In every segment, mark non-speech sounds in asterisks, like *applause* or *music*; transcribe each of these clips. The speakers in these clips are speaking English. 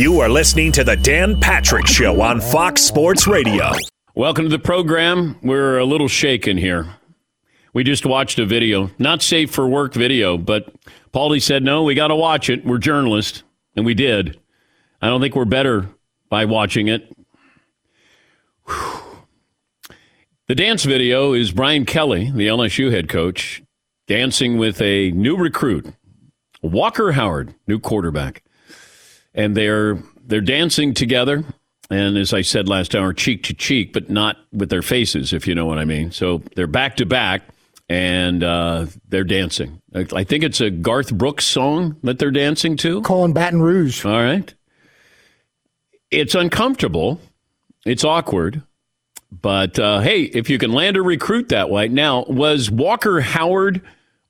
You are listening to the Dan Patrick Show on Fox Sports Radio. Welcome to the program. We're a little shaken here. We just watched a video, not safe for work video, but Paulie said, no, we got to watch it. We're journalists, and we did. I don't think we're better by watching it. Whew. The dance video is Brian Kelly, the LSU head coach, dancing with a new recruit, Walker Howard, new quarterback. And they're they're dancing together and as I said last hour, cheek to cheek, but not with their faces, if you know what I mean. So they're back to back and uh, they're dancing. I think it's a Garth Brooks song that they're dancing to. Calling Baton Rouge. All right. It's uncomfortable. It's awkward. But uh, hey, if you can land a recruit that way. Now, was Walker Howard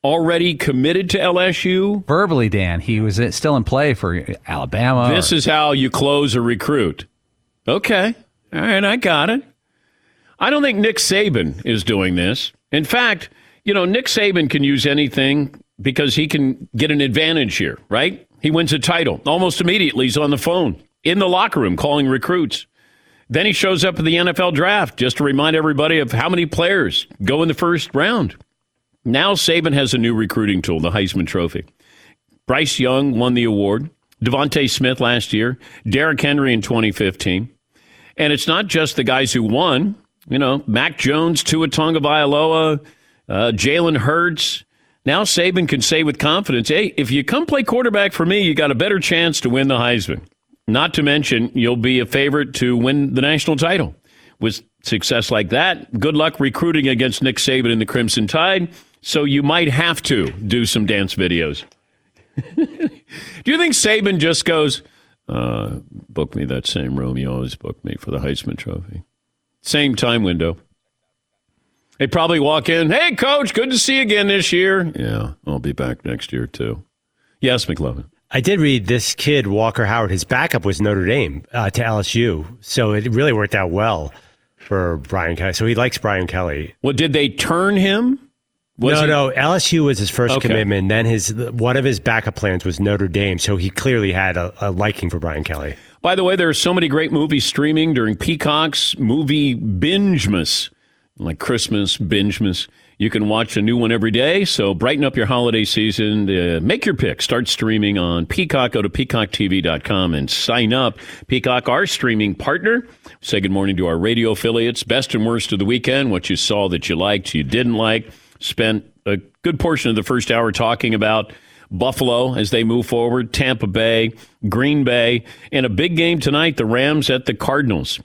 already committed to LSU? Verbally, Dan. He was uh, still in play for Alabama. This or... is how you close a recruit. Okay. All right, I got it. I don't think Nick Saban is doing this. In fact, you know, Nick Saban can use anything because he can get an advantage here, right? He wins a title. Almost immediately, he's on the phone in the locker room calling recruits. Then he shows up at the NFL draft just to remind everybody of how many players go in the first round. Now Saban has a new recruiting tool, the Heisman Trophy. Bryce Young won the award. DeVonta Smith last year. Derrick Henry in 2015. And it's not just the guys who won. You know, Mac Jones, Tua Tagovailoa, uh, Jalen Hurts. Now Saban can say with confidence, hey, if you come play quarterback for me, you got a better chance to win the Heisman. Not to mention, you'll be a favorite to win the national title. With success like that, good luck recruiting against Nick Saban and the Crimson Tide. So you might have to do some dance videos. *laughs* do you think Saban just goes, uh, book me that same room you always book me for the Heisman Trophy? Same time window. They probably walk in, hey, coach, good to see you again this year. Yeah, I'll be back next year too. Yes, McLovin. I did read this kid, Walker Howard, his backup was Notre Dame uh, to LSU. So it really worked out well for Brian Kelly. So he likes Brian Kelly. Well, did they turn him? Was no, he? no. LSU was his first okay. commitment. Then his one of his backup plans was Notre Dame. So he clearly had a, a liking for Brian Kelly. By the way, there are so many great movies streaming during Peacock's movie bingemas, like Christmas bingemas. You can watch a new one every day. So brighten up your holiday season. Uh, make your pick. Start streaming on Peacock. Go to peacocktv.com and sign up. Peacock, our streaming partner. Say good morning to our radio affiliates. Best and worst of the weekend. What you saw that you liked, you didn't like. Spent a good portion of the first hour talking about Buffalo as they move forward, Tampa Bay, Green Bay, and a big game tonight, the Rams at the Cardinals.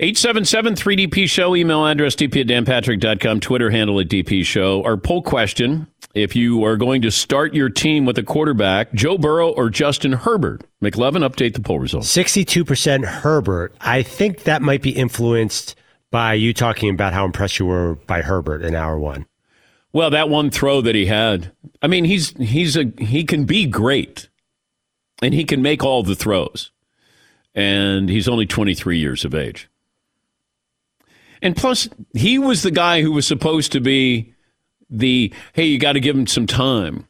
877 3DP Show, email address dp at danpatrick.com, Twitter handle at DP Show. Our poll question if you are going to start your team with a quarterback, Joe Burrow or Justin Herbert? McLovin, update the poll results. 62% Herbert. I think that might be influenced by you talking about how impressed you were by Herbert in hour one. Well, that one throw that he had. I mean, he's he's a he can be great. And he can make all the throws. And he's only 23 years of age. And plus, he was the guy who was supposed to be the hey, you got to give him some time.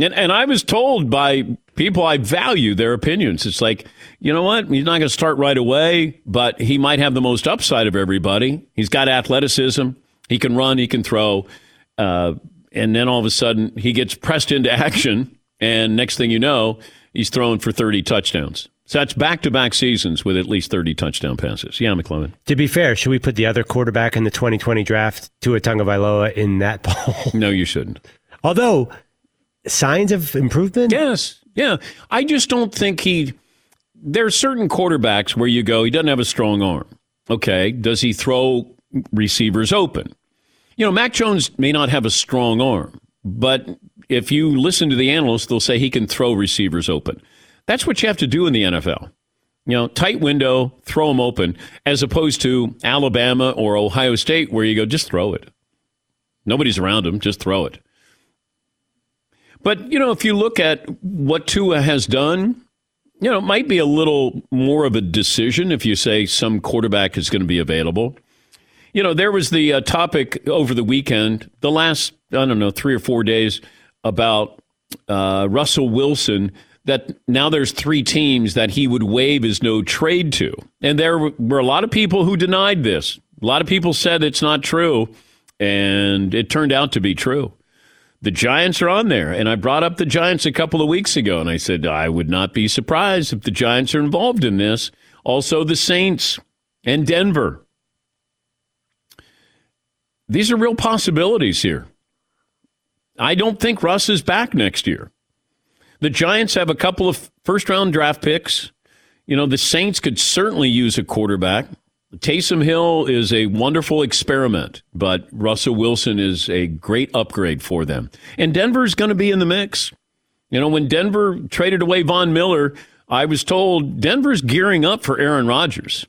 And and I was told by people I value their opinions. It's like, you know what? He's not going to start right away, but he might have the most upside of everybody. He's got athleticism. He can run. He can throw. Uh, and then all of a sudden, he gets pressed into action, and next thing you know, he's throwing for thirty touchdowns. So that's back to back seasons with at least 30 touchdown passes. Yeah, McLovin. To be fair, should we put the other quarterback in the 2020 draft, Tua Tagovailoa, in that *laughs* poll? No, you shouldn't. Although, signs of improvement? Yes. Yeah. I just don't think he. There are certain quarterbacks where you go, he doesn't have a strong arm. Okay. Does he throw receivers open? You know, Mac Jones may not have a strong arm, but if you listen to the analysts, they'll say he can throw receivers open. That's what you have to do in the NFL. You know, tight window, throw them open, as opposed to Alabama or Ohio State, where you go, just throw it. Nobody's around them, just throw it. But, you know, if you look at what Tua has done, you know, it might be a little more of a decision if you say some quarterback is going to be available. You know, there was the uh, topic over the weekend, the last, I don't know, three or four days about uh, Russell Wilson that now there's three teams that he would waive his no trade to. And there were a lot of people who denied this. A lot of people said it's not true, and it turned out to be true. The Giants are on there, and I brought up the Giants a couple of weeks ago, and I said I would not be surprised if the Giants are involved in this. Also, the Saints and Denver. These are real possibilities here. I don't think Russ is back next year. The Giants have a couple of first round draft picks. You know, the Saints could certainly use a quarterback. Taysom Hill is a wonderful experiment, but Russell Wilson is a great upgrade for them. And Denver's going to be in the mix. You know, when Denver traded away Von Miller, I was told Denver's gearing up for Aaron Rodgers.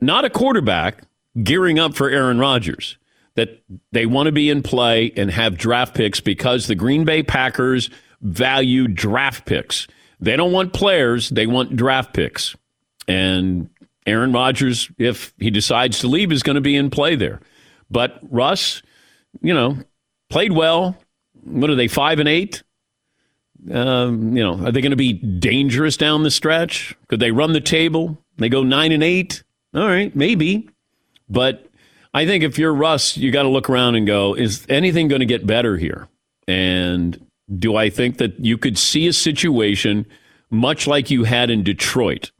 Not a quarterback, gearing up for Aaron Rodgers. That they want to be in play and have draft picks because the Green Bay Packers value draft picks. They don't want players, they want draft picks. And Aaron Rodgers, if he decides to leave, is going to be in play there. But Russ, you know, played well. What are they, five and eight? Um, you know, are they going to be dangerous down the stretch? Could they run the table? They go nine and eight. All right, maybe. But I think if you're Russ, you got to look around and go, is anything going to get better here? And do I think that you could see a situation much like you had in Detroit,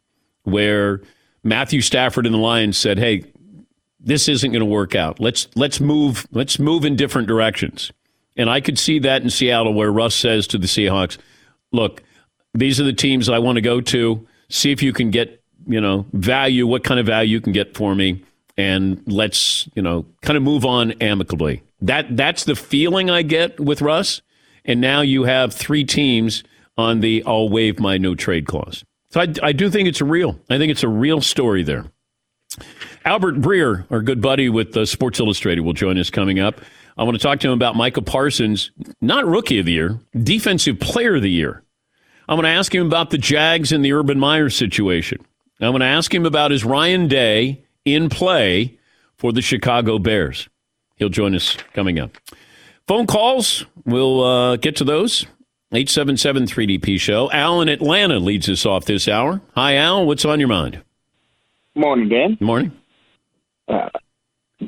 where Matthew Stafford and the Lions said, "Hey, this isn't going to work out. Let's let's move let's move in different directions." And I could see that in Seattle, where Russ says to the Seahawks, "Look, these are the teams I want to go to. See if you can get you know value. What kind of value you can get for me." And let's, you know, kind of move on amicably. That that's the feeling I get with Russ and now you have three teams on the I'll waive my no trade clause. So I, I do think it's a real. I think it's a real story there. Albert Breer, our good buddy with uh, Sports Illustrated, will join us coming up. I want to talk to him about Micah Parsons, not Rookie of the Year, Defensive Player of the Year. I'm going to ask him about the Jags and the Urban Meyer situation. I'm going to ask him about his Ryan Day in play for the Chicago Bears. He'll join us coming up. Phone calls, we'll uh, get to those. 877 3DP Show. Al in Atlanta leads us off this hour. Hi, Al. What's on your mind? Morning, Dan. Morning. Uh,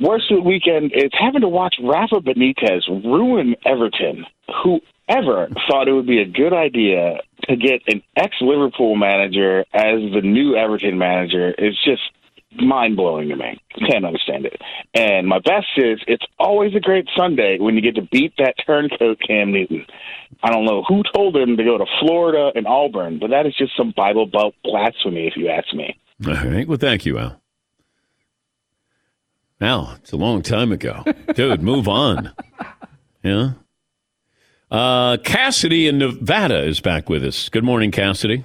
worst weekend is having to watch Rafa Benitez ruin Everton. Whoever thought it would be a good idea to get an ex Liverpool manager as the new Everton manager is just mind blowing to me. Can't understand it. And my best is it's always a great Sunday when you get to beat that turncoat Cam Newton. I don't know who told him to go to Florida and Auburn, but that is just some Bible Belt blasphemy, if you ask me. All right. Well, thank you, Al. Al, it's a long time ago. Dude, move on. Yeah. Uh, Cassidy in Nevada is back with us. Good morning, Cassidy.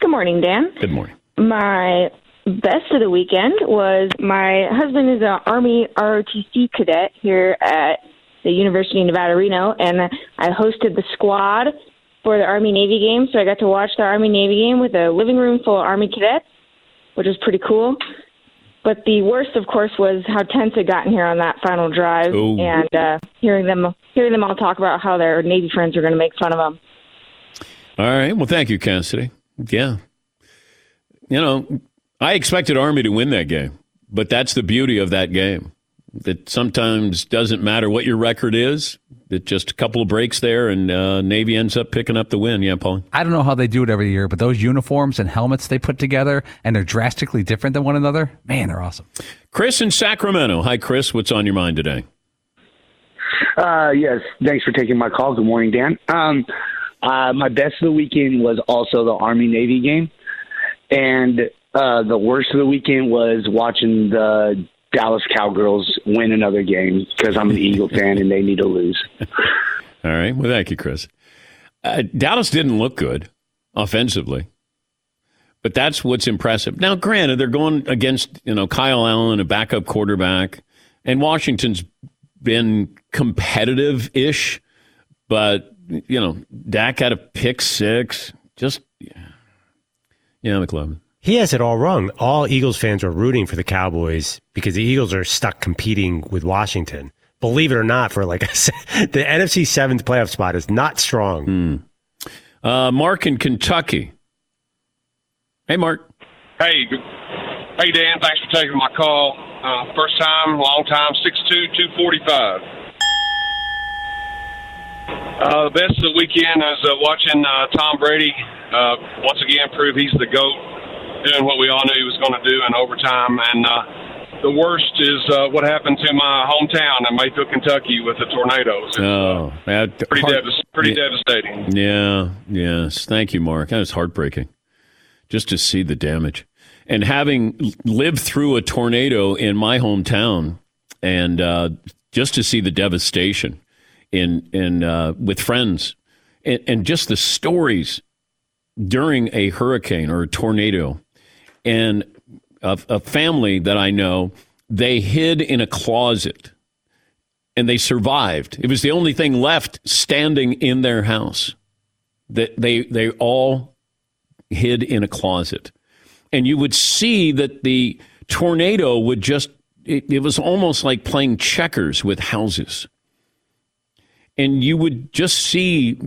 Good morning, Dan. Good morning. My best of the weekend was my husband is an Army ROTC cadet here at the University of Nevada, Reno, and I hosted the squad for the Army Navy game. So I got to watch the Army Navy game with a living room full of Army cadets, which was pretty cool. But the worst, of course, was how tense it got in here on that final drive, Ooh. and uh, hearing them hearing them all talk about how their Navy friends are going to make fun of them. All right. Well, thank you, Cassidy. Yeah. You know, I expected Army to win that game, but that's the beauty of that game. That sometimes doesn't matter what your record is. That just a couple of breaks there, and uh, Navy ends up picking up the win. Yeah, Paul. I don't know how they do it every year, but those uniforms and helmets they put together, and they're drastically different than one another. Man, they're awesome. Chris in Sacramento. Hi, Chris. What's on your mind today? Uh, yes, thanks for taking my call. Good morning, Dan. Um, uh, my best of the weekend was also the Army Navy game, and uh, the worst of the weekend was watching the Dallas Cowgirls win another game because I'm an Eagle *laughs* fan and they need to lose. All right. Well, thank you, Chris. Uh, Dallas didn't look good offensively, but that's what's impressive. Now, granted, they're going against you know Kyle Allen, a backup quarterback, and Washington's been competitive-ish, but you know Dak had a pick six. Just yeah, McLovin. He has it all wrong. All Eagles fans are rooting for the Cowboys because the Eagles are stuck competing with Washington. Believe it or not, for like *laughs* I said, the NFC seventh playoff spot is not strong. Uh, Mark in Kentucky. Hey, Mark. Hey, hey, Dan. Thanks for taking my call. Uh, first time, long time, six two two forty five. Uh, the best of the weekend is uh, watching uh, Tom Brady uh, once again prove he's the GOAT, doing what we all knew he was going to do in overtime. And uh, the worst is uh, what happened to my hometown in Mayfield, Kentucky with the tornadoes. It's, Oh, that uh, pretty, heart- devas- pretty Yeah. devastating. Yeah, yes. Thank you, Mark. That was heartbreaking just to see the damage. And having lived through a tornado in my hometown and uh, just to see the devastation in, in uh, with friends and, and just the stories during a hurricane or a tornado. And a, a family that I know, they hid in a closet and they survived. It was the only thing left standing in their house. That they they all hid in a closet, and you would see that the tornado would just. It, it was almost like playing checkers with houses, and you would just see,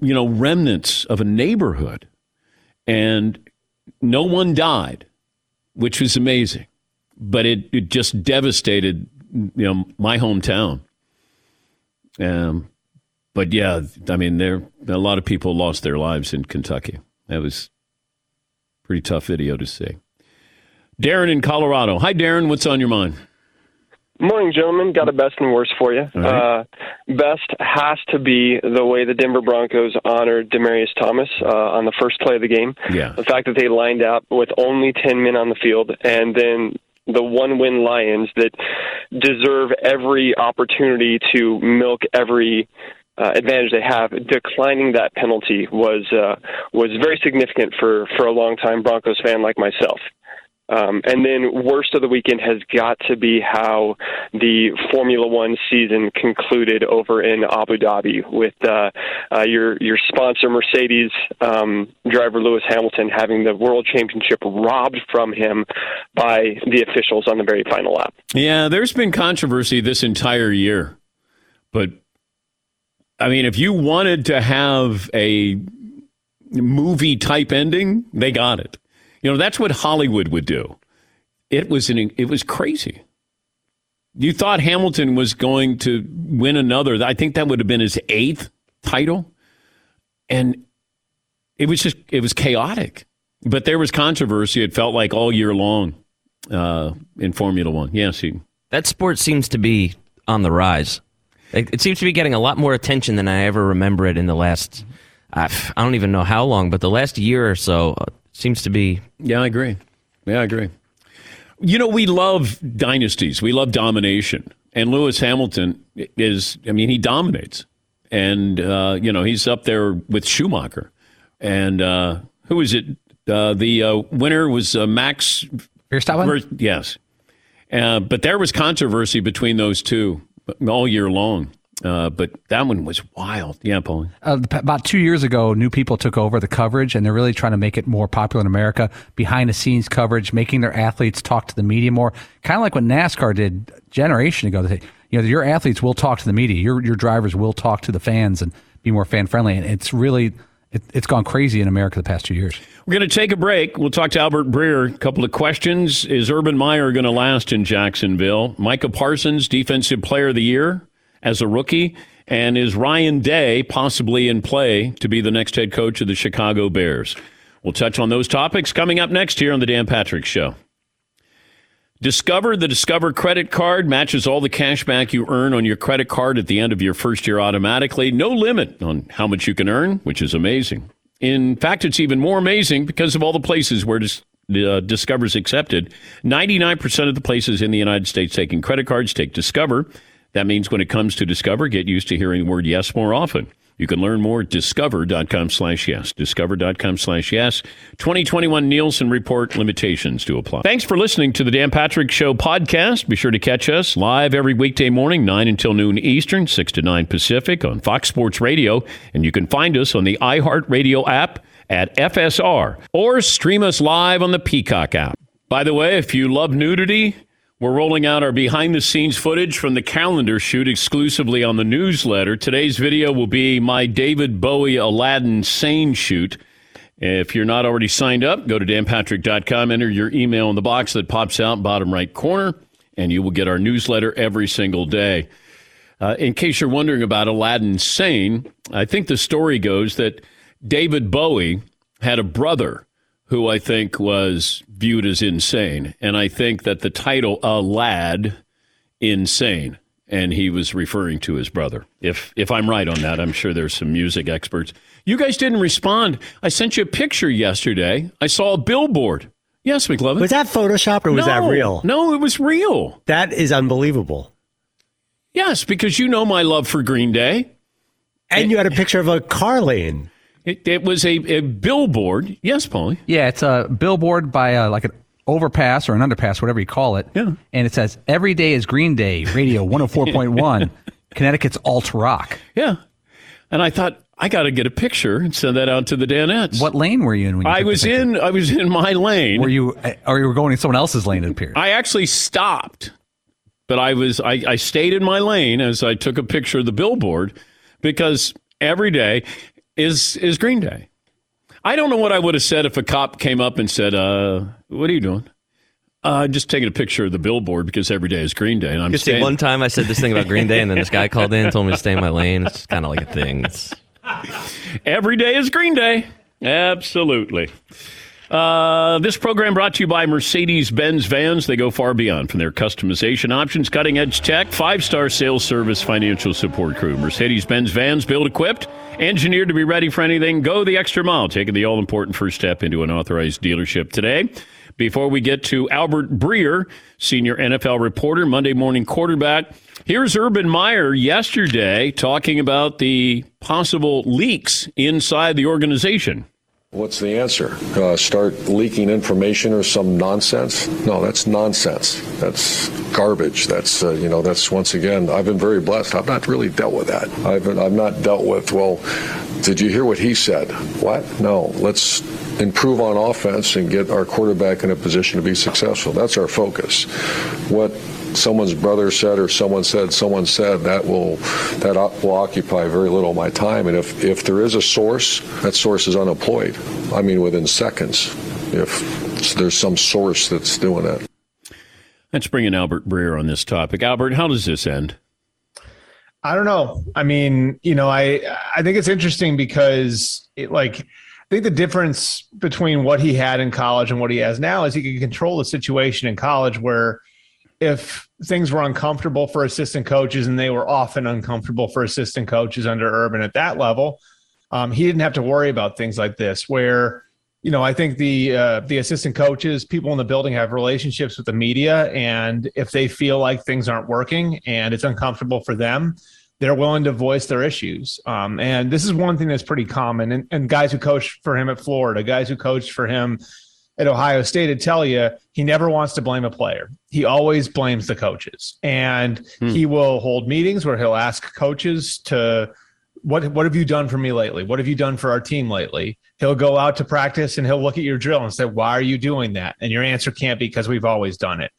you know, remnants of a neighborhood, and no one died, which was amazing, but it, it just devastated you know my hometown. Um, but yeah, I mean, there a lot of people lost their lives in Kentucky. That was pretty tough video to see. Darren in Colorado. Hi, Darren. What's on your mind? Morning, gentlemen. Got a best and worst for you. right. Uh, best has to be the way the Denver Broncos honored Demaryius Thomas uh, on the first play of the game. Yeah. The fact that they lined up with only 10 men on the field and then the one win Lions that deserve every opportunity to milk every uh, advantage they have. Declining that penalty was uh, was very significant for for a long time Broncos fan like myself. Um, and then worst of the weekend has got to be how the Formula One season concluded over in Abu Dhabi with uh, uh, your your sponsor Mercedes um, driver Lewis Hamilton having the world championship robbed from him by the officials on the very final lap. Yeah, there's been controversy this entire year, but I mean, if you wanted to have a movie type ending, they got it. You know, that's what Hollywood would do. It was an, it was crazy. You thought Hamilton was going to win another. I think that would have been his eighth title, and it was just it was chaotic. But there was controversy. It felt like all year long uh, in Formula One. Yes, he, That sport seems to be on the rise. It, it seems to be getting a lot more attention than I ever remember it in the last. I, I don't even know how long, but the last year or so seems to be. Yeah, I agree. Yeah, I agree. You know, we love dynasties. We love domination. And Lewis Hamilton is, I mean, he dominates. And, uh, you know, he's up there with Schumacher. And uh, who is it? Uh, the uh, winner was uh, Max Verstappen? Ver- yes. Uh, but there was controversy between those two all year long. Uh, but that one was wild. Yeah, Paulie. Uh, about two years ago, new people took over the coverage, and they're really trying to make it more popular in America. Behind the scenes coverage, making their athletes talk to the media more, kind of like what NASCAR did generation ago. They, you know, your athletes will talk to the media. Your your drivers will talk to the fans and be more fan friendly. And it's really it, it's gone crazy in America the past two years. We're going to take a break. We'll talk to Albert Breer. A couple of questions. Is Urban Meyer going to last in Jacksonville? Micah Parsons, Defensive Player of the Year as a rookie. And is Ryan Day possibly in play to be the next head coach of the Chicago Bears? We'll touch on those topics coming up next here on The Dan Patrick Show. Discover the Discover credit card matches all the cash back you earn on your credit card at the end of your first year automatically. No limit on how much you can earn, which is amazing. In fact, it's even more amazing because of all the places where dis- uh, accepted. 99% of the places in the United States taking credit cards take Discover. That means when it comes to Discover, get used to hearing the word yes more often. You can learn more at discover.com slash yes. Discover.com slash yes. 2021 Nielsen Report limitations to apply. Thanks for listening to the Dan Patrick Show podcast. Be sure to catch us live every weekday morning, 9 until noon Eastern, 6 to 9 Pacific on Fox Sports Radio. And you can find us on the iHeartRadio app at FSR or stream us live on the Peacock app. By the way, if you love nudity, We're rolling out our behind the scenes footage from the calendar shoot exclusively on the newsletter. Today's video will be my David Bowie Aladdin Sane shoot. If you're not already signed up, go to danpatrick.com, enter your email in the box that pops out bottom right corner, and you will get our newsletter every single day. Uh, in case you're wondering about Aladdin Sane, I think the story goes that David Bowie had a brother who I think was viewed as insane. And I think that the title, A Lad Insane, and he was referring to his brother. If if I'm right on that, I'm sure there's some music experts. You guys didn't respond. I sent you a picture yesterday. I saw a billboard. Yes, McLovin. Was that photoshopped or was no, that real? No, it was real. That is unbelievable. Yes, because you know my love for Green Day. And you had a picture of a car lane. It, it was a, a billboard. Yes, Paulie. Yeah, it's a billboard by uh, like an overpass or an underpass, whatever you call it. Yeah. And it says, Every day is Green Day, radio *laughs* 104.1, Connecticut's alt rock. Yeah. And I thought, I got to get a picture and send that out to the Danettes. What lane were you in when you I was in. I was in my lane. Were you, or you were going in someone else's lane, it appeared? I actually stopped, but I was I, I stayed in my lane as I took a picture of the billboard because every day is is Green Day. I don't know what I would have said if a cop came up and said, uh, "What are you doing?" Uh, just taking a picture of the billboard because every day is Green Day, and I'm just staying. one time I said this thing about Green Day, and then this guy called in and told me to stay in my lane. It's kind of like a thing. It's, *laughs* Every day is Green Day. Absolutely. Uh, this program brought to you by Mercedes Benz Vans. They go far beyond from their customization options, cutting edge tech, five star sales service, financial support crew. Mercedes Benz Vans built equipped, engineered to be ready for anything. Go the extra mile, taking the all important first step into an authorized dealership today. Before we get to Albert Breer, senior NFL reporter, Monday morning quarterback, here's Urban Meyer yesterday talking about the possible leaks inside the organization. What's the answer? Uh, start leaking information or some nonsense? No, that's nonsense. That's garbage. That's uh, you know that's once again. I've been very blessed. I've not really dealt with that. I've I've not dealt with. Well, did you hear what he said? What? No. Let's improve on offense and get our quarterback in a position to be successful. That's our focus. What someone's brother said or someone said someone said that will that will occupy very little of my time and if if there is a source that source is unemployed i mean within seconds if there's some source that's doing it Let's bring in Albert Breer on this topic. Albert, how does this end? I don't know. I mean, you know, I I think it's interesting because it like I think the difference between what he had in college and what he has now is he can control the situation in college where if things were uncomfortable for assistant coaches and they were often uncomfortable for assistant coaches under Urban at that level, um, he didn't have to worry about things like this where you know, I think the uh, the assistant coaches, people in the building have relationships with the media, and if they feel like things aren't working and it's uncomfortable for them, they're willing to voice their issues. Um, and this is one thing that's pretty common. And, and guys who coached for him at Florida, guys who coached for him at Ohio State, would tell you he never wants to blame a player. He always blames the coaches, and hmm. he will hold meetings where he'll ask coaches to what what have you done for me lately? What have you done for our team lately? He'll go out to practice and he'll look at your drill and say, "Why are you doing that?" And your answer can't be because we've always done it.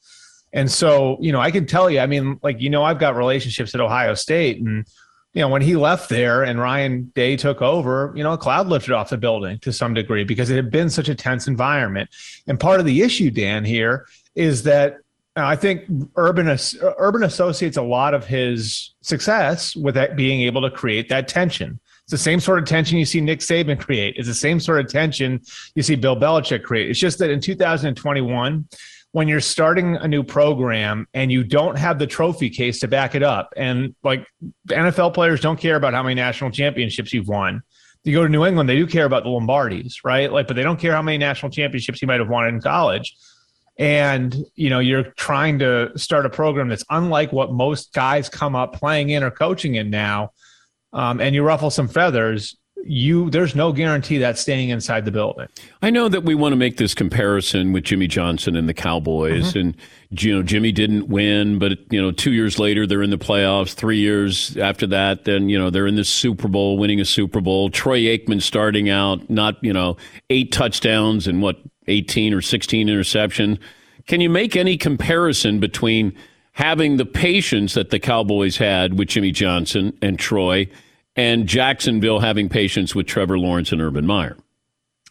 And so, you know, I can tell you, I mean, like you know, I've got relationships at Ohio State and you know, when he left there and Ryan Day took over, you know, a cloud lifted off the building to some degree because it had been such a tense environment. And part of the issue, Dan, here is that uh, I think Urban Urban associates a lot of his success with that being able to create that tension. It's the same sort of tension you see Nick Saban create. It's the same sort of tension you see Bill Belichick create. It's just that in 2021, when you're starting a new program and you don't have the trophy case to back it up, and like NFL players don't care about how many national championships you've won. You go to New England, they do care about the Lombardis, right? Like, but they don't care how many national championships you might have won in college and you know you're trying to start a program that's unlike what most guys come up playing in or coaching in now um, and you ruffle some feathers you there's no guarantee that staying inside the building I know that we want to make this comparison with Jimmy Johnson and the Cowboys, mm-hmm. and you know Jimmy didn't win, but you know two years later they're in the playoffs. Three years after that, then you know they're in the Super Bowl, winning a Super Bowl. Troy Aikman starting out, not you know eight touchdowns and what eighteen or sixteen interception. Can you make any comparison between having the patience that the Cowboys had with Jimmy Johnson and Troy and Jacksonville having patience with Trevor Lawrence and Urban Meyer?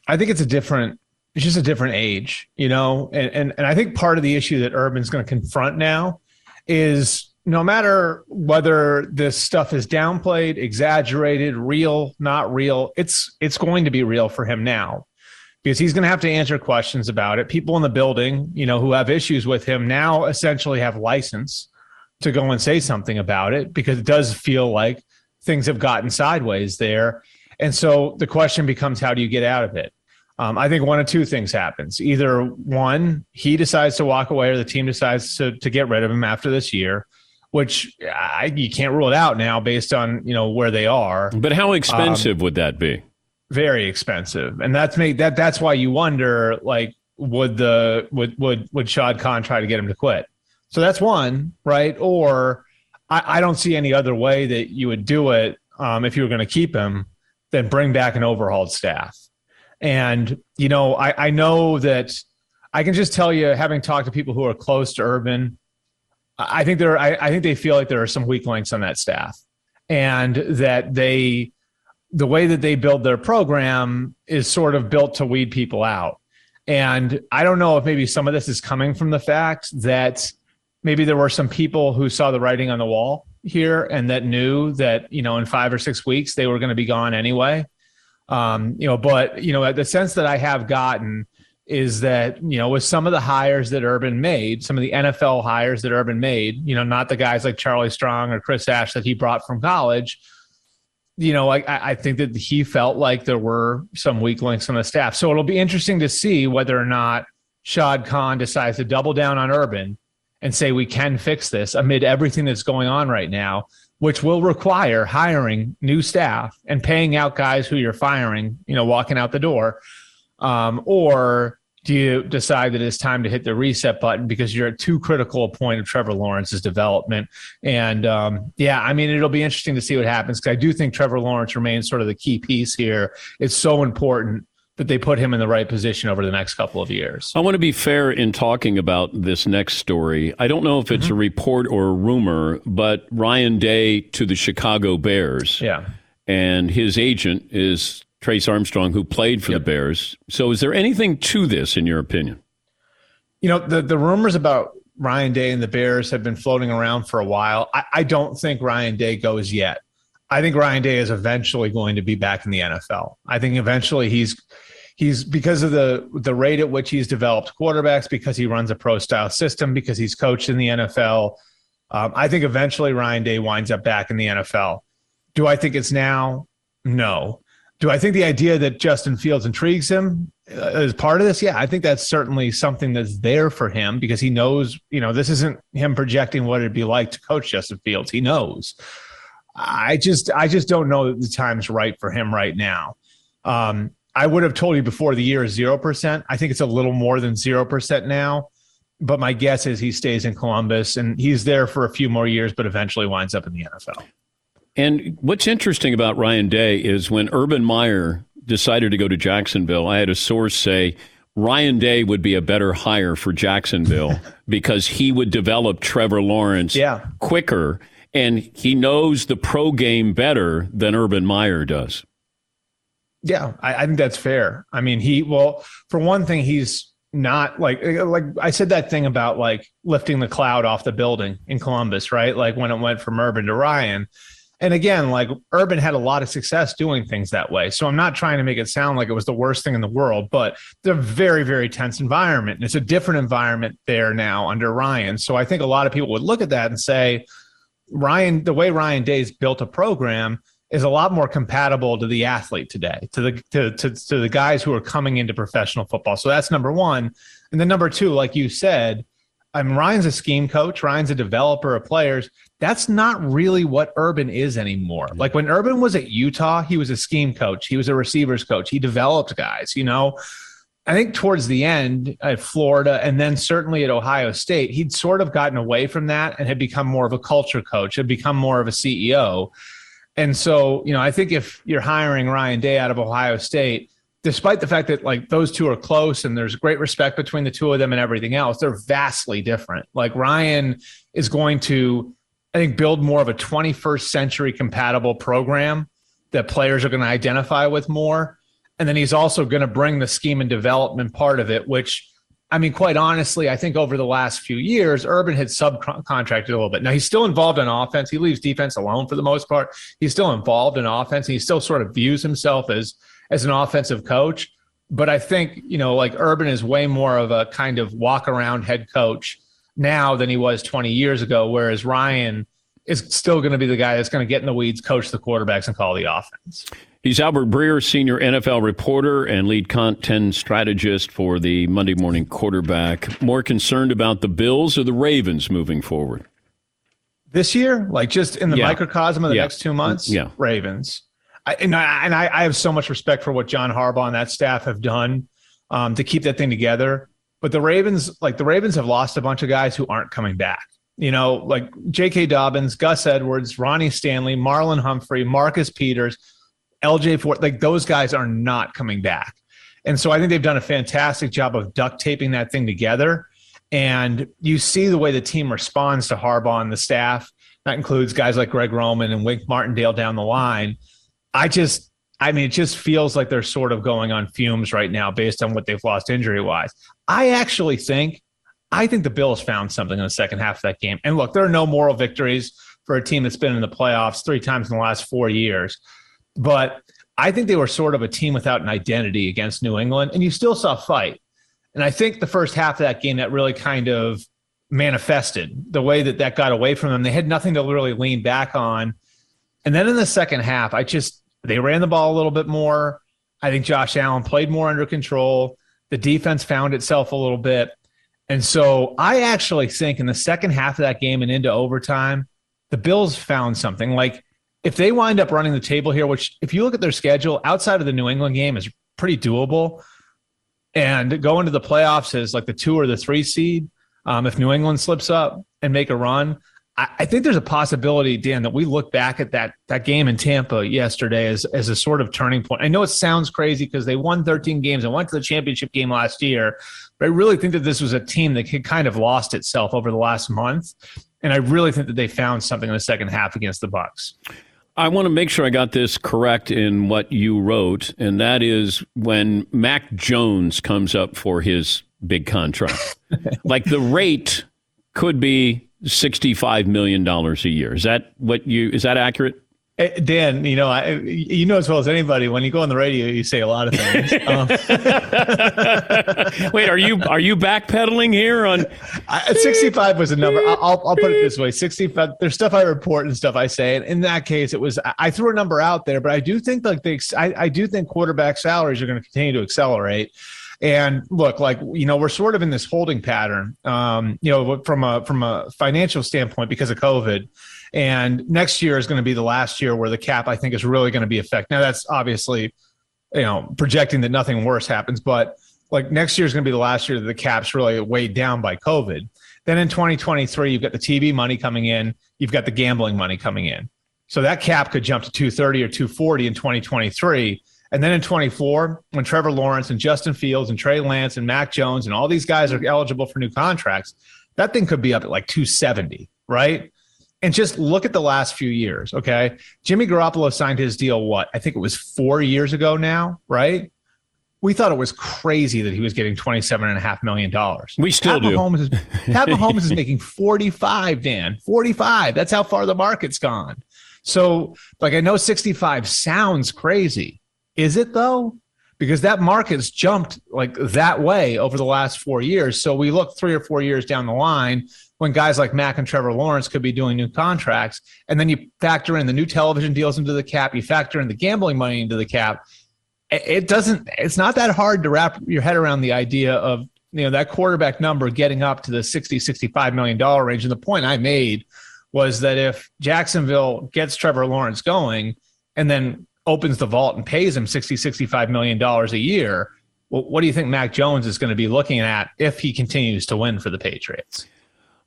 I think it's a different it's just a different age, you know? And and, and I think part of the issue that Urban's going to confront now is no matter whether this stuff is downplayed, exaggerated, real, not real, it's it's going to be real for him now. Because he's going to have to answer questions about it. People in the building, you know, who have issues with him now essentially have license to go and say something about it because it does feel like things have gotten sideways there. And so the question becomes how do you get out of it? Um, I think one of two things happens. Either one, he decides to walk away, or the team decides to, to get rid of him after this year, which I, you can't rule it out now based on you know where they are. But how expensive um, would that be? Very expensive, and that's make that that's why you wonder like would the would would would Shad Khan try to get him to quit? So that's one, right? Or I, I don't see any other way that you would do it um, if you were going to keep him than bring back an overhauled staff. And, you know, I, I know that I can just tell you, having talked to people who are close to Urban, I think there, I, I think they feel like there are some weak links on that staff and that they, the way that they build their program is sort of built to weed people out. And I don't know if maybe some of this is coming from the fact that maybe there were some people who saw the writing on the wall here and that knew that, you know, in five or six weeks they were going to be gone anyway. Um, you know, but you know, the sense that I have gotten is that you know with some of the hires that Urban made, some of the NFL hires that Urban made, you know, not the guys like Charlie Strong or Chris Ash that he brought from college. You know, I, I think that he felt like there were some weak links on the staff. So it'll be interesting to see whether or not Shad Khan decides to double down on Urban and say we can fix this amid everything that's going on right now which will require hiring new staff and paying out guys who you're firing, you know, walking out the door? Um, or do you decide that it's time to hit the reset button because you're at too critical a point of Trevor Lawrence's development? And um, yeah, I mean, it'll be interesting to see what happens because I do think Trevor Lawrence remains sort of the key piece here. It's so important that they put him in the right position over the next couple of years. I want to be fair in talking about this next story. I don't know if it's mm-hmm. a report or a rumor, but Ryan Day to the Chicago Bears. Yeah. And his agent is Trace Armstrong, who played for yep. the Bears. So is there anything to this, in your opinion? You know, the, the rumors about Ryan Day and the Bears have been floating around for a while. I, I don't think Ryan Day goes yet. I think Ryan Day is eventually going to be back in the NFL. I think eventually he's he's because of the the rate at which he's developed quarterbacks, because he runs a pro style system, because he's coached in the NFL. Um, I think eventually Ryan Day winds up back in the NFL. Do I think it's now? No. Do I think the idea that Justin Fields intrigues him uh, as part of this? Yeah, I think that's certainly something that's there for him because he knows, you know, this isn't him projecting what it'd be like to coach Justin Fields. He knows. I just I just don't know that the time's right for him right now. Um, I would have told you before the year is zero percent. I think it's a little more than zero percent now. But my guess is he stays in Columbus and he's there for a few more years, but eventually winds up in the NFL. And what's interesting about Ryan Day is when Urban Meyer decided to go to Jacksonville, I had a source say Ryan Day would be a better hire for Jacksonville *laughs* because he would develop Trevor Lawrence yeah. quicker and he knows the pro game better than Urban Meyer does. Yeah, I, I think that's fair. I mean, he well, for one thing, he's not like like I said that thing about like lifting the cloud off the building in Columbus, right? Like when it went from Urban to Ryan. And again, like Urban had a lot of success doing things that way. So I'm not trying to make it sound like it was the worst thing in the world, but a very, very tense environment. And it's a different environment there now under Ryan. So I think a lot of people would look at that and say, Ryan, the way Ryan Day's built a program is a lot more compatible to the athlete today, to the to, to, to the guys who are coming into professional football. So that's number one. And then number two, like you said, I mean, Ryan's a scheme coach. Ryan's a developer of players. That's not really what Urban is anymore. Like when Urban was at Utah, he was a scheme coach. He was a receivers coach. He developed guys, you know. I think towards the end at Florida and then certainly at Ohio State, he'd sort of gotten away from that and had become more of a culture coach, had become more of a CEO. And so, you know, I think if you're hiring Ryan Day out of Ohio State, despite the fact that like those two are close and there's great respect between the two of them and everything else, they're vastly different. Like Ryan is going to, I think, build more of a 21st century compatible program that players are going to identify with more. And then he's also going to bring the scheme and development part of it, which I mean, quite honestly, I think over the last few years, Urban had subcontracted a little bit. Now he's still involved in offense. He leaves defense alone for the most part. He's still involved in offense. He still sort of views himself as as an offensive coach. But I think, you know, like Urban is way more of a kind of walk around head coach now than he was 20 years ago, whereas Ryan is still going to be the guy that's going to get in the weeds, coach the quarterbacks, and call the offense. He's Albert Breer, senior NFL reporter and lead content strategist for the Monday Morning Quarterback. More concerned about the Bills or the Ravens moving forward? This year, like just in the Yeah. microcosm of the Yeah. next two months, Yeah. Ravens. I, and I, and I, I have so much respect for what John Harbaugh and that staff have done um, to keep that thing together. But the Ravens, like the Ravens, have lost a bunch of guys who aren't coming back. You know, like J.K. Dobbins, Gus Edwards, Ronnie Stanley, Marlon Humphrey, Marcus Peters, LJ Fort, like those guys are not coming back. And so I think they've done a fantastic job of duct taping that thing together. And you see the way the team responds to Harbaugh and the staff. That includes guys like Greg Roman and Wink Martindale down the line. I just, I mean, it just feels like they're sort of going on fumes right now based on what they've lost injury wise. I actually think, I think the Bills found something in the second half of that game. And look, there are no moral victories for a team that's been in the playoffs three times in the last four years. But I think they were sort of a team without an identity against New England, and you still saw fight. And I think the first half of that game that really kind of manifested the way that that got away from them. They had nothing to really lean back on. And then in the second half, I just they ran the ball a little bit more. I think Josh Allen played more under control. The defense found itself a little bit. And so I actually think in the second half of that game and into overtime, the Bills found something. Like if they wind up running the table here, which if you look at their schedule outside of the New England game is pretty doable, and go into the playoffs as like the two or the three seed, um, if New England slips up and make a run, I, I think there's a possibility, Dan, that we look back at that that game in Tampa yesterday as as a sort of turning point. I know it sounds crazy because they won 13 games and went to the championship game last year, but I really think that this was a team that had kind of lost itself over the last month, and I really think that they found something in the second half against the Bucs. I want to make sure I got this correct in what you wrote, and that is when Mac Jones comes up for his big contract. *laughs* like the rate could be $65 million a year. Is that what you, is that accurate? Eh, Dan, you know, I, you know as well as anybody. When you go on the radio, you say a lot of things. *laughs* Um, Wait, are you are you backpedaling here on? I, Sixty-five was a number. I'll, I'll, I'll put it this way: sixty-five. There's stuff I report and stuff I say, and in that case, it was I threw a number out there, but I do think like the I, I do think quarterback salaries are going to continue to accelerate. And look, like you know, we're sort of in this holding pattern, um, you know, from a from a financial standpoint because of COVID. And next year is going to be the last year where the cap, I think, is really going to be affected. Now, that's obviously, you know, projecting that nothing worse happens, but like next year is going to be the last year that the cap's really weighed down by COVID. Then in 2023, you've got the TV money coming in, you've got the gambling money coming in. So that cap could jump to 230 or 240 in 2023. And then in 24, when Trevor Lawrence and Justin Fields and Trey Lance and Mac Jones and all these guys are eligible for new contracts, that thing could be up at like 270, right? And just look at the last few years, okay? Jimmy Garoppolo signed his deal, what? I think it was four years ago now, right? We thought it was crazy that he was getting $27.5 million. We still Pat do. Mahomes is, Pat *laughs* Mahomes is making 45, Dan. 45. That's how far the market's gone. So, like, I know 65 sounds crazy. Is it though? Because that market's jumped like that way over the last four years. So we look three or four years down the line when guys like Mac and Trevor Lawrence could be doing new contracts. And then you factor in the new television deals into the cap, you factor in the gambling money into the cap. It doesn't, it's not that hard to wrap your head around the idea of, you know, that quarterback number getting up to the 60, 65 million dollar range. And the point I made was that if Jacksonville gets Trevor Lawrence going and then opens the vault and pays him 60, 65 million dollars a year, well, what do you think Mac Jones is going to be looking at if he continues to win for the Patriots?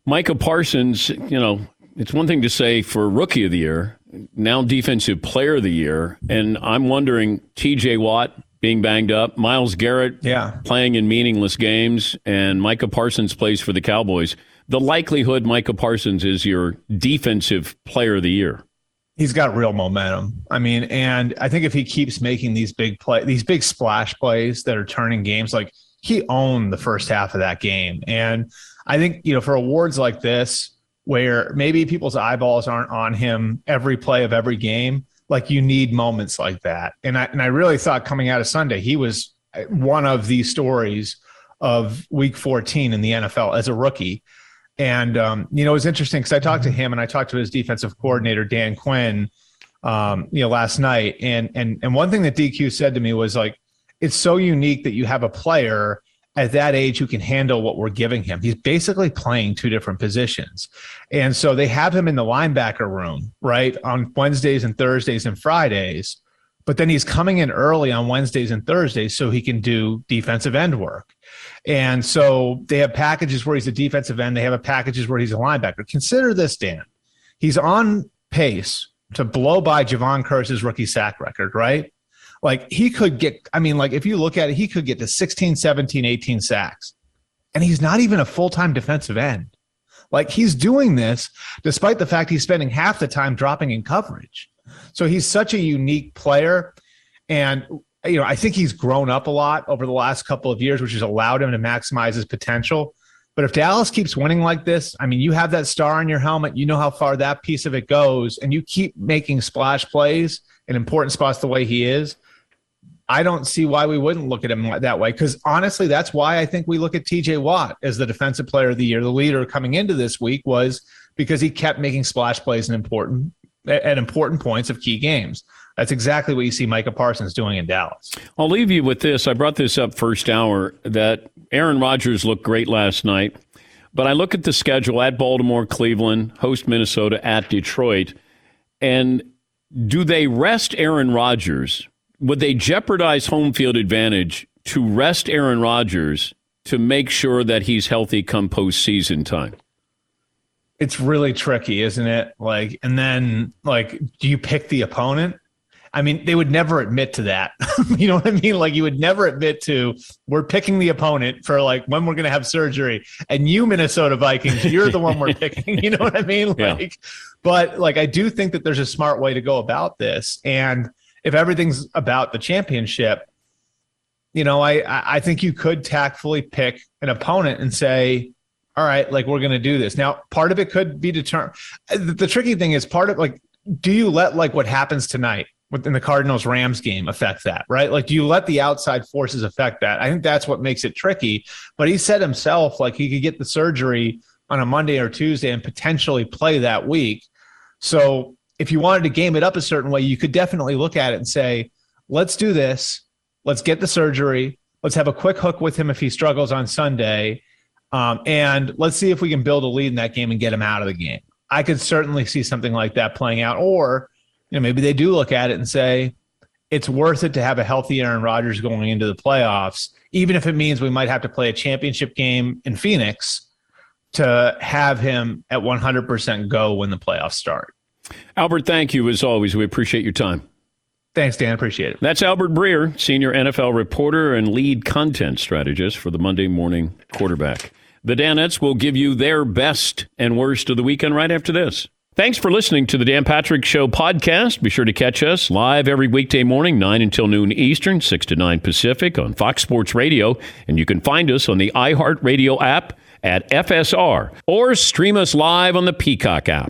Micah Parsons, you know, it's one thing to say for rookie of the year, now defensive player of the year, and I'm wondering TJ Watt being banged up, Myles Garrett yeah. playing in meaningless games, and Micah Parsons plays for the Cowboys. The likelihood Micah Parsons is your defensive player of the year. He's got real momentum. I mean, and I think if he keeps making these big play, these big splash plays that are turning games, like he owned the first half of that game. And I think, you know, for awards like this, where maybe people's eyeballs aren't on him every play of every game, like you need moments like that. And I and I really thought coming out of Sunday, he was uh, one of the stories of week 14 in the NFL as a rookie. And um, you know, it was interesting because I talked to him and I talked to his defensive coordinator Dan Quinn, um, you know, last night. And and and one thing that DQ said to me was like, it's so unique that you have a player at that age who can handle what we're giving him. He's basically playing two different positions. And so they have him in the linebacker room, right, on Wednesdays and Thursdays and Fridays. But then he's coming in early on Wednesdays and Thursdays so he can do defensive end work. And so they have packages where he's a defensive end, they have a packages where he's a linebacker. Consider this, Dan. He's on pace to blow by Jevon Kearse's rookie sack record, right? Like he could get, I mean, like if you look at it, he could get to 16, 17, 18 sacks. And he's not even a full time defensive end. Like he's doing this despite the fact he's spending half the time dropping in coverage. So he's such a unique player. And, you know, I think he's grown up a lot over the last couple of years, which has allowed him to maximize his potential. But if Dallas keeps winning like this, I mean, you have that star on your helmet, you know how far that piece of it goes, and you keep making splash plays in important spots the way he is. I don't see why we wouldn't look at him that way. Because honestly, that's why I think we look at TJ Watt as the defensive player of the year. The leader coming into this week was because he kept making splash plays in important at important points of key games. That's exactly what you see Micah Parsons doing in Dallas. I'll leave you with this. I brought this up first hour that Aaron Rodgers looked great last night, but I look at the schedule at Baltimore, Cleveland, host Minnesota, at Detroit, and do they rest Aaron Rodgers would they jeopardize home field advantage to rest Aaron Rodgers to make sure that he's healthy come postseason time? It's really tricky, isn't it? Like, and then like, do you pick the opponent? I mean, they would never admit to that. *laughs* you know what I mean? Like, you would never admit to we're picking the opponent for like when we're going to have surgery, and you Minnesota Vikings, you're the one we're *laughs* picking. You know what I mean? Like, yeah. but like, I do think that there's a smart way to go about this, and if everything's about the championship, you know, I I think you could tactfully pick an opponent and say, all right, like we're going to do this. Now, part of it could be determined. The, the, tricky thing is part of like, do you let like what happens tonight within the Cardinals Rams game affect that, right? Like, do you let the outside forces affect that? I think that's what makes it tricky. But he said himself, like, he could get the surgery on a Monday or Tuesday and potentially play that week. So if you wanted to game it up a certain way, you could definitely look at it and say, let's do this. Let's get the surgery. Let's have a quick hook with him if he struggles on Sunday. Um, and let's see if we can build a lead in that game and get him out of the game. I could certainly see something like that playing out. Or, you know, maybe they do look at it and say, it's worth it to have a healthy Aaron Rodgers going into the playoffs, even if it means we might have to play a championship game in Phoenix to have him at 100% go when the playoffs start. Albert, thank you as always. We appreciate your time. Thanks, Dan. Appreciate it. That's Albert Breer, senior NFL reporter and lead content strategist for the Monday Morning Quarterback. The Danettes will give you their best and worst of the weekend right after this. Thanks for listening to the Dan Patrick Show podcast. Be sure to catch us live every weekday morning, 9 until noon Eastern, 6 to 9 Pacific on Fox Sports Radio. And you can find us on the iHeartRadio app at FSR or stream us live on the Peacock app.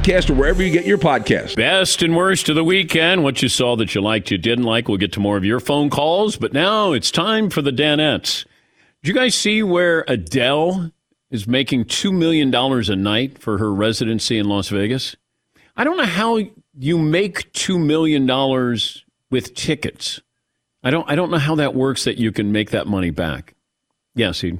podcast or wherever you get your podcast. Best and worst of the weekend. What you saw that you liked, you didn't like. We'll get to more of your phone calls. But now it's time for the Danettes. Did you guys see where Adele is making $2 million a night for her residency in Las Vegas? I don't know how you make $2 million with tickets. I don't I don't know how that works that you can make that money back. Yes, he.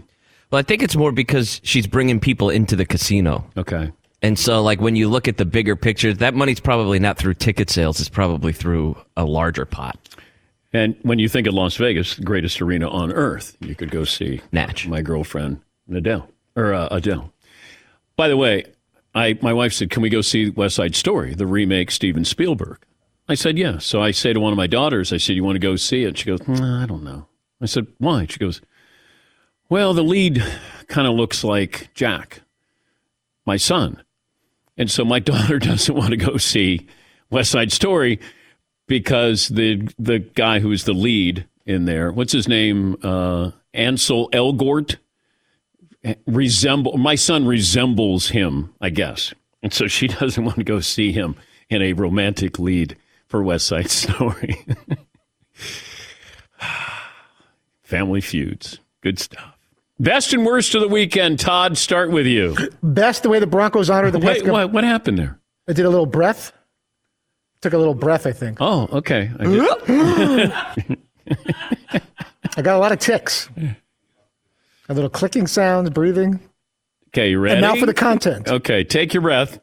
Well, I think it's more because she's bringing people into the casino. Okay. And so, like, when you look at the bigger picture, that money's probably not through ticket sales. It's probably through a larger pot. And when you think of Las Vegas, the greatest arena on earth, you could go see Natch. my girlfriend Adele or uh, Adele. By the way, I my wife said, "Can we go see West Side Story, the remake Steven Spielberg?" I said, "Yeah." So I say to one of my daughters, "I said, you want to go see it?" She goes, "Nah, "I don't know." I said, "Why?" She goes, "Well, the lead kind of looks like Jack, my son." And so my *laughs* daughter doesn't want to go see West Side Story because the the guy who's the lead in there, what's his name, uh, Ansel Elgort, resemble my son resembles him, I guess, and so she *laughs* doesn't want to go see him in a romantic lead for West Side *laughs* Story. *sighs* Family feuds, good stuff. Best and worst of the weekend. Todd, start with you. Best the way the Broncos honored the Wait, what, what happened there? I did a little breath. Took a little breath, I think. Oh, okay. I *gasps* I got a lot of ticks. A little clicking sounds, breathing. Okay, you ready? And now for the content. Okay, take your breath.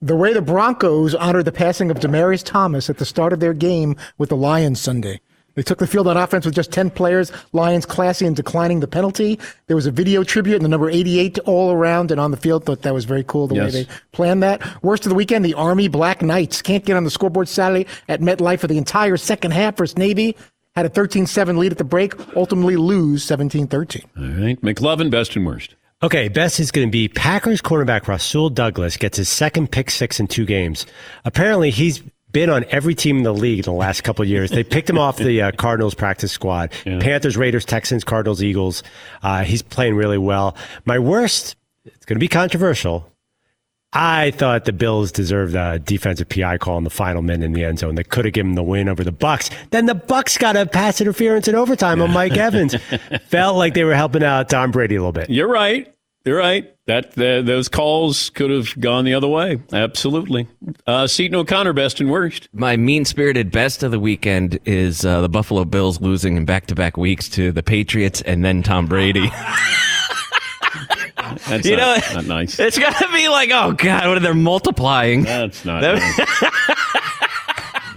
The way the Broncos honored the passing of Demaryius Thomas at the start of their game with the Lions Sunday. They took the field on offense with just 10 players. Lions classy and declining the penalty. There was a video tribute and the number 88 all around and on the field. Thought that was very cool the Yes. way they planned that. Worst of the weekend, the Army Black Knights can't get on the scoreboard Saturday at MetLife for the entire second half versus Navy. Had a 13-7 lead at the break, ultimately lose 17-13. All right, McLovin, best and worst. Okay, best is going to be Packers cornerback Rasul Douglas gets his second pick six in two games. Apparently, he's been on every team in the league in the last couple of years. They *laughs* picked him off the uh, Cardinals practice squad. Panthers, Raiders, Texans, Cardinals, Eagles. Uh, he's playing really well. My worst, it's going to be controversial. I thought the Bills deserved a defensive PI call in the final minute in the end zone that could have given them the win over the Bucs. Then the Bucs got a pass interference in overtime on Mike Evans. *laughs* Felt like they were helping out Tom Brady a little bit. You're right. You're right. That the, those calls could have gone the other way. Absolutely. Uh, Seton O'Connor, best and worst. My mean spirited best of the weekend is uh, the Buffalo Bills losing in back to back weeks to the Patriots and then Tom Brady. *laughs* That's You not, know, not nice. It's got to be like, oh, God, what are they multiplying? That's not That- nice.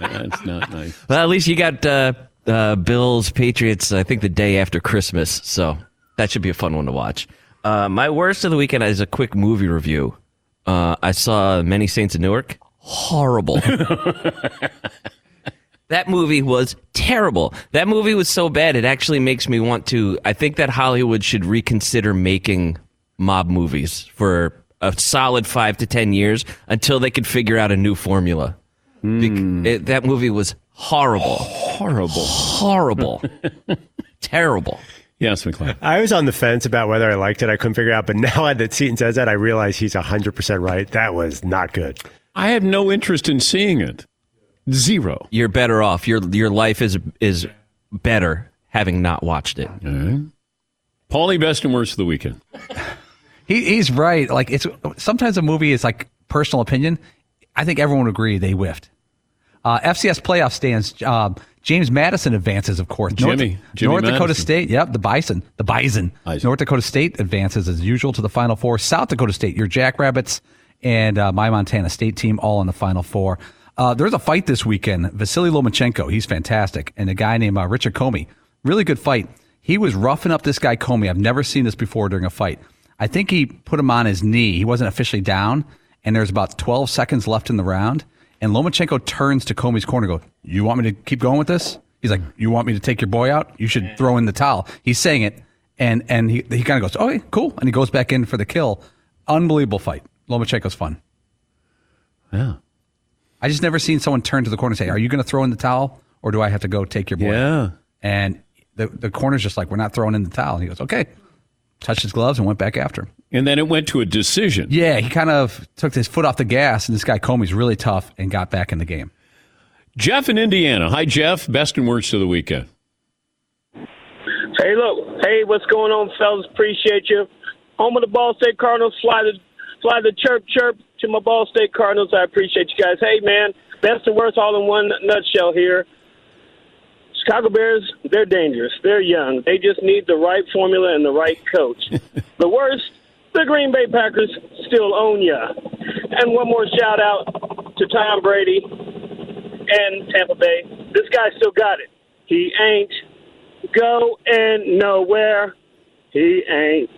*laughs* That's not nice. Well, at least you got uh, uh, Bills, Patriots, I think the day after Christmas. So that should be a fun one to watch. Uh, my worst of the weekend is a quick movie review. Uh, I saw Many Saints of Newark. Horrible. *laughs* that movie was terrible. That movie was so bad, it actually makes me want to. I think that Hollywood should reconsider making mob movies for a solid five to 10 years until they could figure out a new formula. Bec- it- that movie was horrible. Horrible. Horrible. *laughs* Terrible. Yes, McLean. *laughs* I was on the fence about whether I liked it. I couldn't figure out, but *laughs* now that Seton says that, I realize he's 100% right. That was not good. I have no interest in seeing it. Zero. You're better off. Your your life is is better having not watched it. Paulie, best and worst of the weekend. He, he's right. Like it's sometimes a movie is like personal opinion. I think everyone would agree they whiffed. Uh, FCS playoff stands. Uh, James Madison advances, of course. Jimmy. North, Jimmy North Dakota Madison. State. Yep, the Bison. The Bison. North Dakota State advances as usual to the Final Four. South Dakota State, your Jackrabbits, and uh, my Montana State team all in the Final Four. Uh, there's a fight this weekend. Vasily Lomachenko, he's fantastic, and a guy named uh, Richard Commey, really good fight. He was roughing up this guy Commey. I've never seen this before during a fight. I think he put him on his knee. He wasn't officially down, and there's about 12 seconds left in the round. And Lomachenko turns to Commey's corner and goes, You want me to keep going with this? He's like, You want me to take your boy out? You should throw in the towel. He's saying it, and and he, he kind of goes, Okay, cool. And he goes back in for the kill. Unbelievable fight. Lomachenko's fun. Yeah. I just never seen someone turn to the corner and say, Are you going to throw in the towel, or do I have to go take your boy? Yeah. And the, the corner's just like, We're not throwing in the towel. And he goes, Okay. Touched his gloves and went back after him. And then it went to a decision. Yeah, he kind of took his foot off the gas, and this guy Commey's really tough and got back in the game. Jeff in Indiana. Hi, Jeff. Best and worst of the weekend. Hey, look. Hey, what's going on, fellas? Appreciate you. Home of the Ball State Cardinals. Fly the, fly the chirp, chirp to my Ball State Cardinals. I appreciate you guys. Hey, man. Best and worst all in one nutshell here. Chicago Bears, they're dangerous. They're young. They just need the right formula and the right coach. *laughs* the worst, the Green Bay Packers still own you. And one more shout out to Tom Brady and Tampa Bay. This guy still got it. He ain't going nowhere. He ain't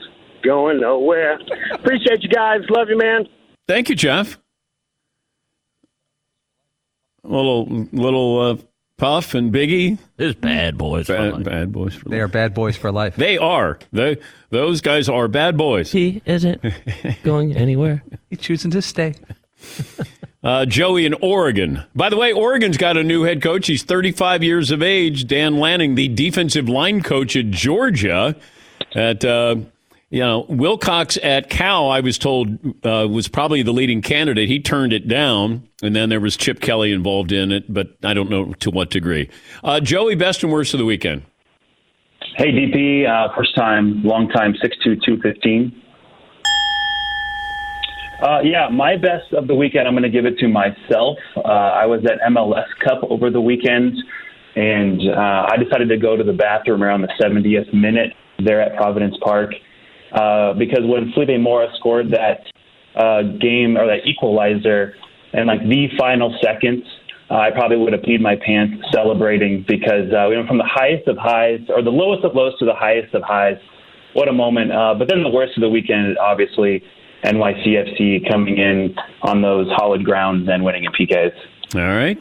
going nowhere. Appreciate you guys. Love you, man. Thank you, Jeff. A little, little uh, Puff and Biggie. There's bad boys. Bad, bad boys. For They are bad boys for life. They are. They, those guys are bad boys. He isn't *laughs* going anywhere. He's choosing to stay. *laughs* Uh, Joey in Oregon. By the way, Oregon's got a new head coach. He's 35 years of age. Dan Lanning, the defensive line coach at Georgia. At uh, you know Wilcox at Cal, I was told uh, was probably the leading candidate. He turned it down, and then there was Chip Kelly involved in it, but I don't know to what degree. Uh, Joey, best and worst of the weekend. Hey, DP, uh, first time, long time, 62215. Uh, yeah, my best of the weekend, I'm going to give it to myself. Uh, I was at MLS Cup over the weekend, and uh, I decided to go to the bathroom around the 70th minute there at Providence Park uh, because when Felipe Mora scored that uh, game or that equalizer in like the final seconds, uh, I probably would have peed my pants celebrating because uh, we went from the highest of highs or the lowest of lows to the highest of highs. What a moment! Uh, but then the worst of the weekend, obviously, NYCFC coming in on those hallowed grounds and winning in PKs. All right.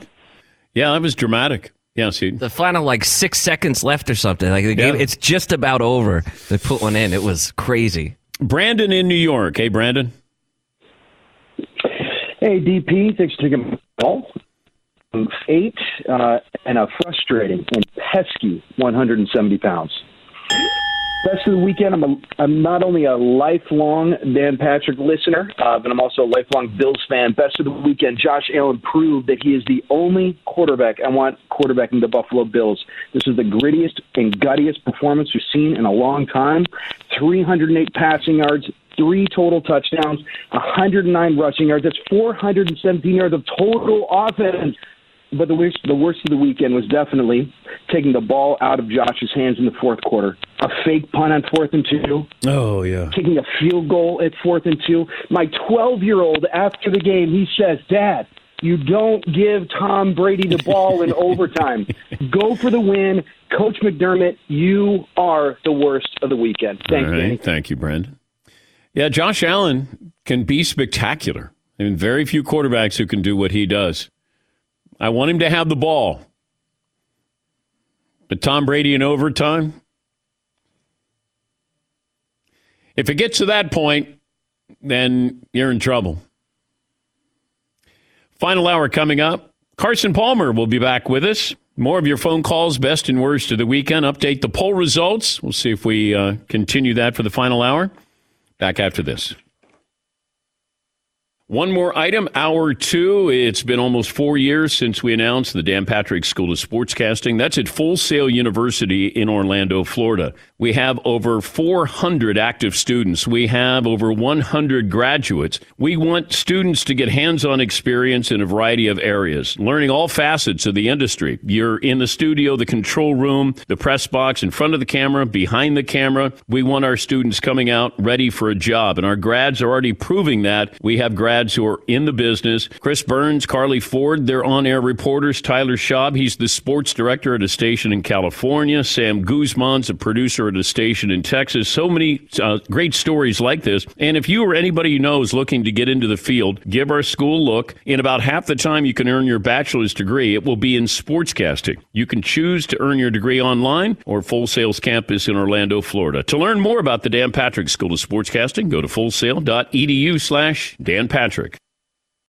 Yeah, that was dramatic. Yeah, see. The final like six seconds left or something. Like the game, it's just about over. They put one in. It was crazy. Brandon in New York. Hey, Brandon. Hey, DP, thanks for taking my call. Eight uh, and a frustrating and pesky 170 pounds. Best of the weekend. I'm, a, I'm not only a lifelong Dan Patrick listener, uh, but I'm also a lifelong Bills fan. Best of the weekend. Josh Allen proved that he is the only quarterback I want quarterbacking the Buffalo Bills. This is the grittiest and guttiest performance we've seen in a long time. 308 passing yards, three total touchdowns, 109 rushing yards. That's 417 yards of total offense. But the worst, the worst of the weekend was definitely taking the ball out of Josh's hands in the fourth quarter. A fake punt on fourth and two, Oh, yeah. kicking a field goal at fourth and two. My 12 year old, after the game, he says, Dad, you don't give Tom Brady the ball in *laughs* overtime. Go for the win. Coach McDermott, you are the worst of the weekend. Thank All right. Danny. Thank you, Brandon. Yeah, Josh Allen can be spectacular. I mean, very few quarterbacks who can do what he does. I want him to have the ball. But Tom Brady in overtime? If it gets to that point, then you're in trouble. Final hour coming up. Carson Palmer will be back with us. More of your phone calls, best and worst of the weekend. Update the poll results. We'll see if we uh, continue that for the final hour. Back after this. One more item, hour two. It's been almost four years since we announced the Dan Patrick School of Sportscasting. That's at Full Sail University in Orlando, Florida. We have over 400 active students. We have over 100 graduates. We want students to get hands on experience in a variety of areas, learning all facets of the industry. You're in the studio, the control room, the press box, in front of the camera, behind the camera. We want our students coming out ready for a job, and our grads are already proving that. We have grads who are in the business. Chris Burns, Carly Ford, they're on air reporters. Tyler Schaub, he's the sports director at a station in California. Sam Guzman's a producer at a station in Texas. So many uh, great stories like this. And if you or anybody you know is looking to get into the field, give our school a look. In about half the time you can earn your bachelor's degree, it will be in sportscasting. You can choose to earn your degree online or Full Sail's campus in Orlando, Florida. To learn more about the Dan Patrick School of Sportscasting, go to fullsail.edu slash Dan Patrick.